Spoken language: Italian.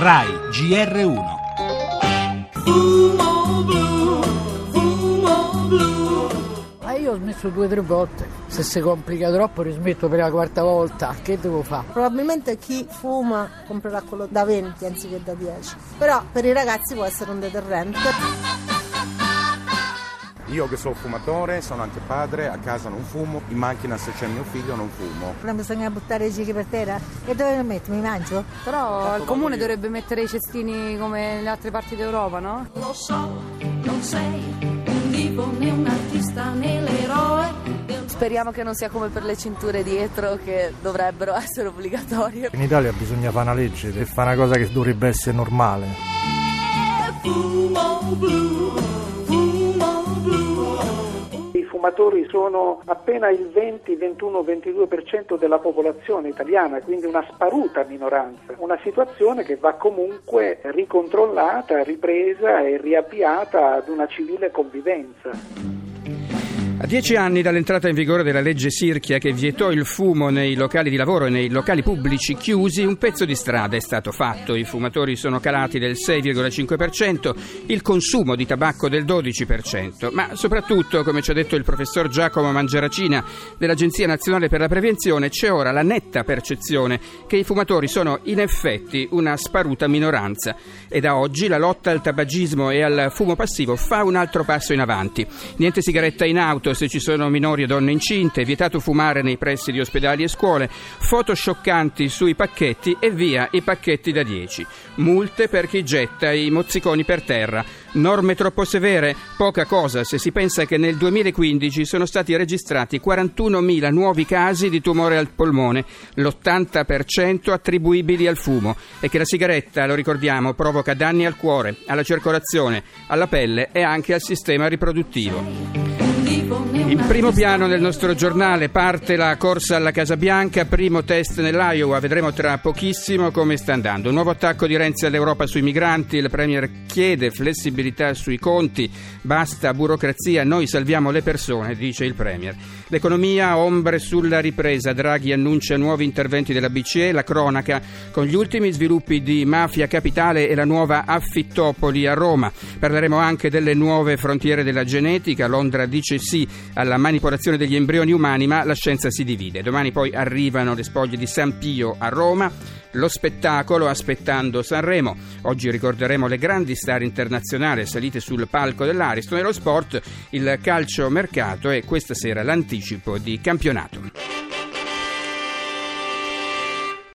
RAI GR1 Fumo blu, fumo blu. Ma io ho smesso due o tre volte. Se si complica troppo rismetto per la quarta volta. Che devo fare? Probabilmente chi fuma comprerà quello da 20 anziché da 10. Però per i ragazzi può essere un deterrente. Io che sono fumatore, sono anche padre, a casa non fumo, in macchina se c'è mio figlio non fumo. Non bisogna buttare i giri per terra? E dove lo metto? Mi mangio? Però il comune dovrebbe mettere i cestini come nelle altre parti d'Europa, no? Lo so, non sei un divo né un artista né l'eroe. Speriamo che non sia come per le cinture dietro che dovrebbero essere obbligatorie. In Italia bisogna fare una legge per fare una cosa che dovrebbe essere normale. Fumo blu, fumatori sono appena il 20, 21, 22% della popolazione italiana, quindi una sparuta minoranza, una situazione che va comunque ricontrollata, ripresa e riavviata ad una civile convivenza. A dieci anni dall'entrata in vigore della legge Sirchia che vietò il fumo nei locali di lavoro e nei locali pubblici chiusi, un pezzo di strada è stato fatto. I fumatori sono calati del 6,5%, il consumo di tabacco del 12%. Ma soprattutto, come ci ha detto il professor Giacomo Mangeracina dell'Agenzia Nazionale per la Prevenzione, c'è ora la netta percezione che i fumatori sono in effetti una sparuta minoranza. E da oggi la lotta al tabagismo e al fumo passivo fa un altro passo in avanti. Niente sigaretta in auto se ci sono minori e donne incinte, vietato fumare nei pressi di ospedali e scuole, foto scioccanti sui pacchetti e via i pacchetti da 10. Multe per chi getta i mozziconi per terra. Norme troppo severe? Poca cosa se si pensa che nel 2015 sono stati registrati 41.000 nuovi casi di tumore al polmone, l'80% attribuibili al fumo e che la sigaretta, lo ricordiamo, provoca danni al cuore, alla circolazione, alla pelle e anche al sistema riproduttivo. In primo piano nel nostro giornale parte la corsa alla Casa Bianca, primo test nell'Iowa, vedremo tra pochissimo come sta andando. Un nuovo attacco di Renzi all'Europa sui migranti, il Premier chiede flessibilità sui conti, basta burocrazia, noi salviamo le persone, dice il Premier. L'economia, ombre sulla ripresa, Draghi annuncia nuovi interventi della BCE, la cronaca con gli ultimi sviluppi di Mafia Capitale e la nuova Affittopoli a Roma. Parleremo anche delle nuove frontiere della genetica, Londra dice sì alla manipolazione degli embrioni umani, ma la scienza si divide. Domani poi arrivano le spoglie di San Pio a Roma, lo spettacolo aspettando Sanremo. Oggi ricorderemo le grandi star internazionali salite sul palco dell'Ariston e lo sport, il calcio mercato e questa sera l'anticipo di campionato.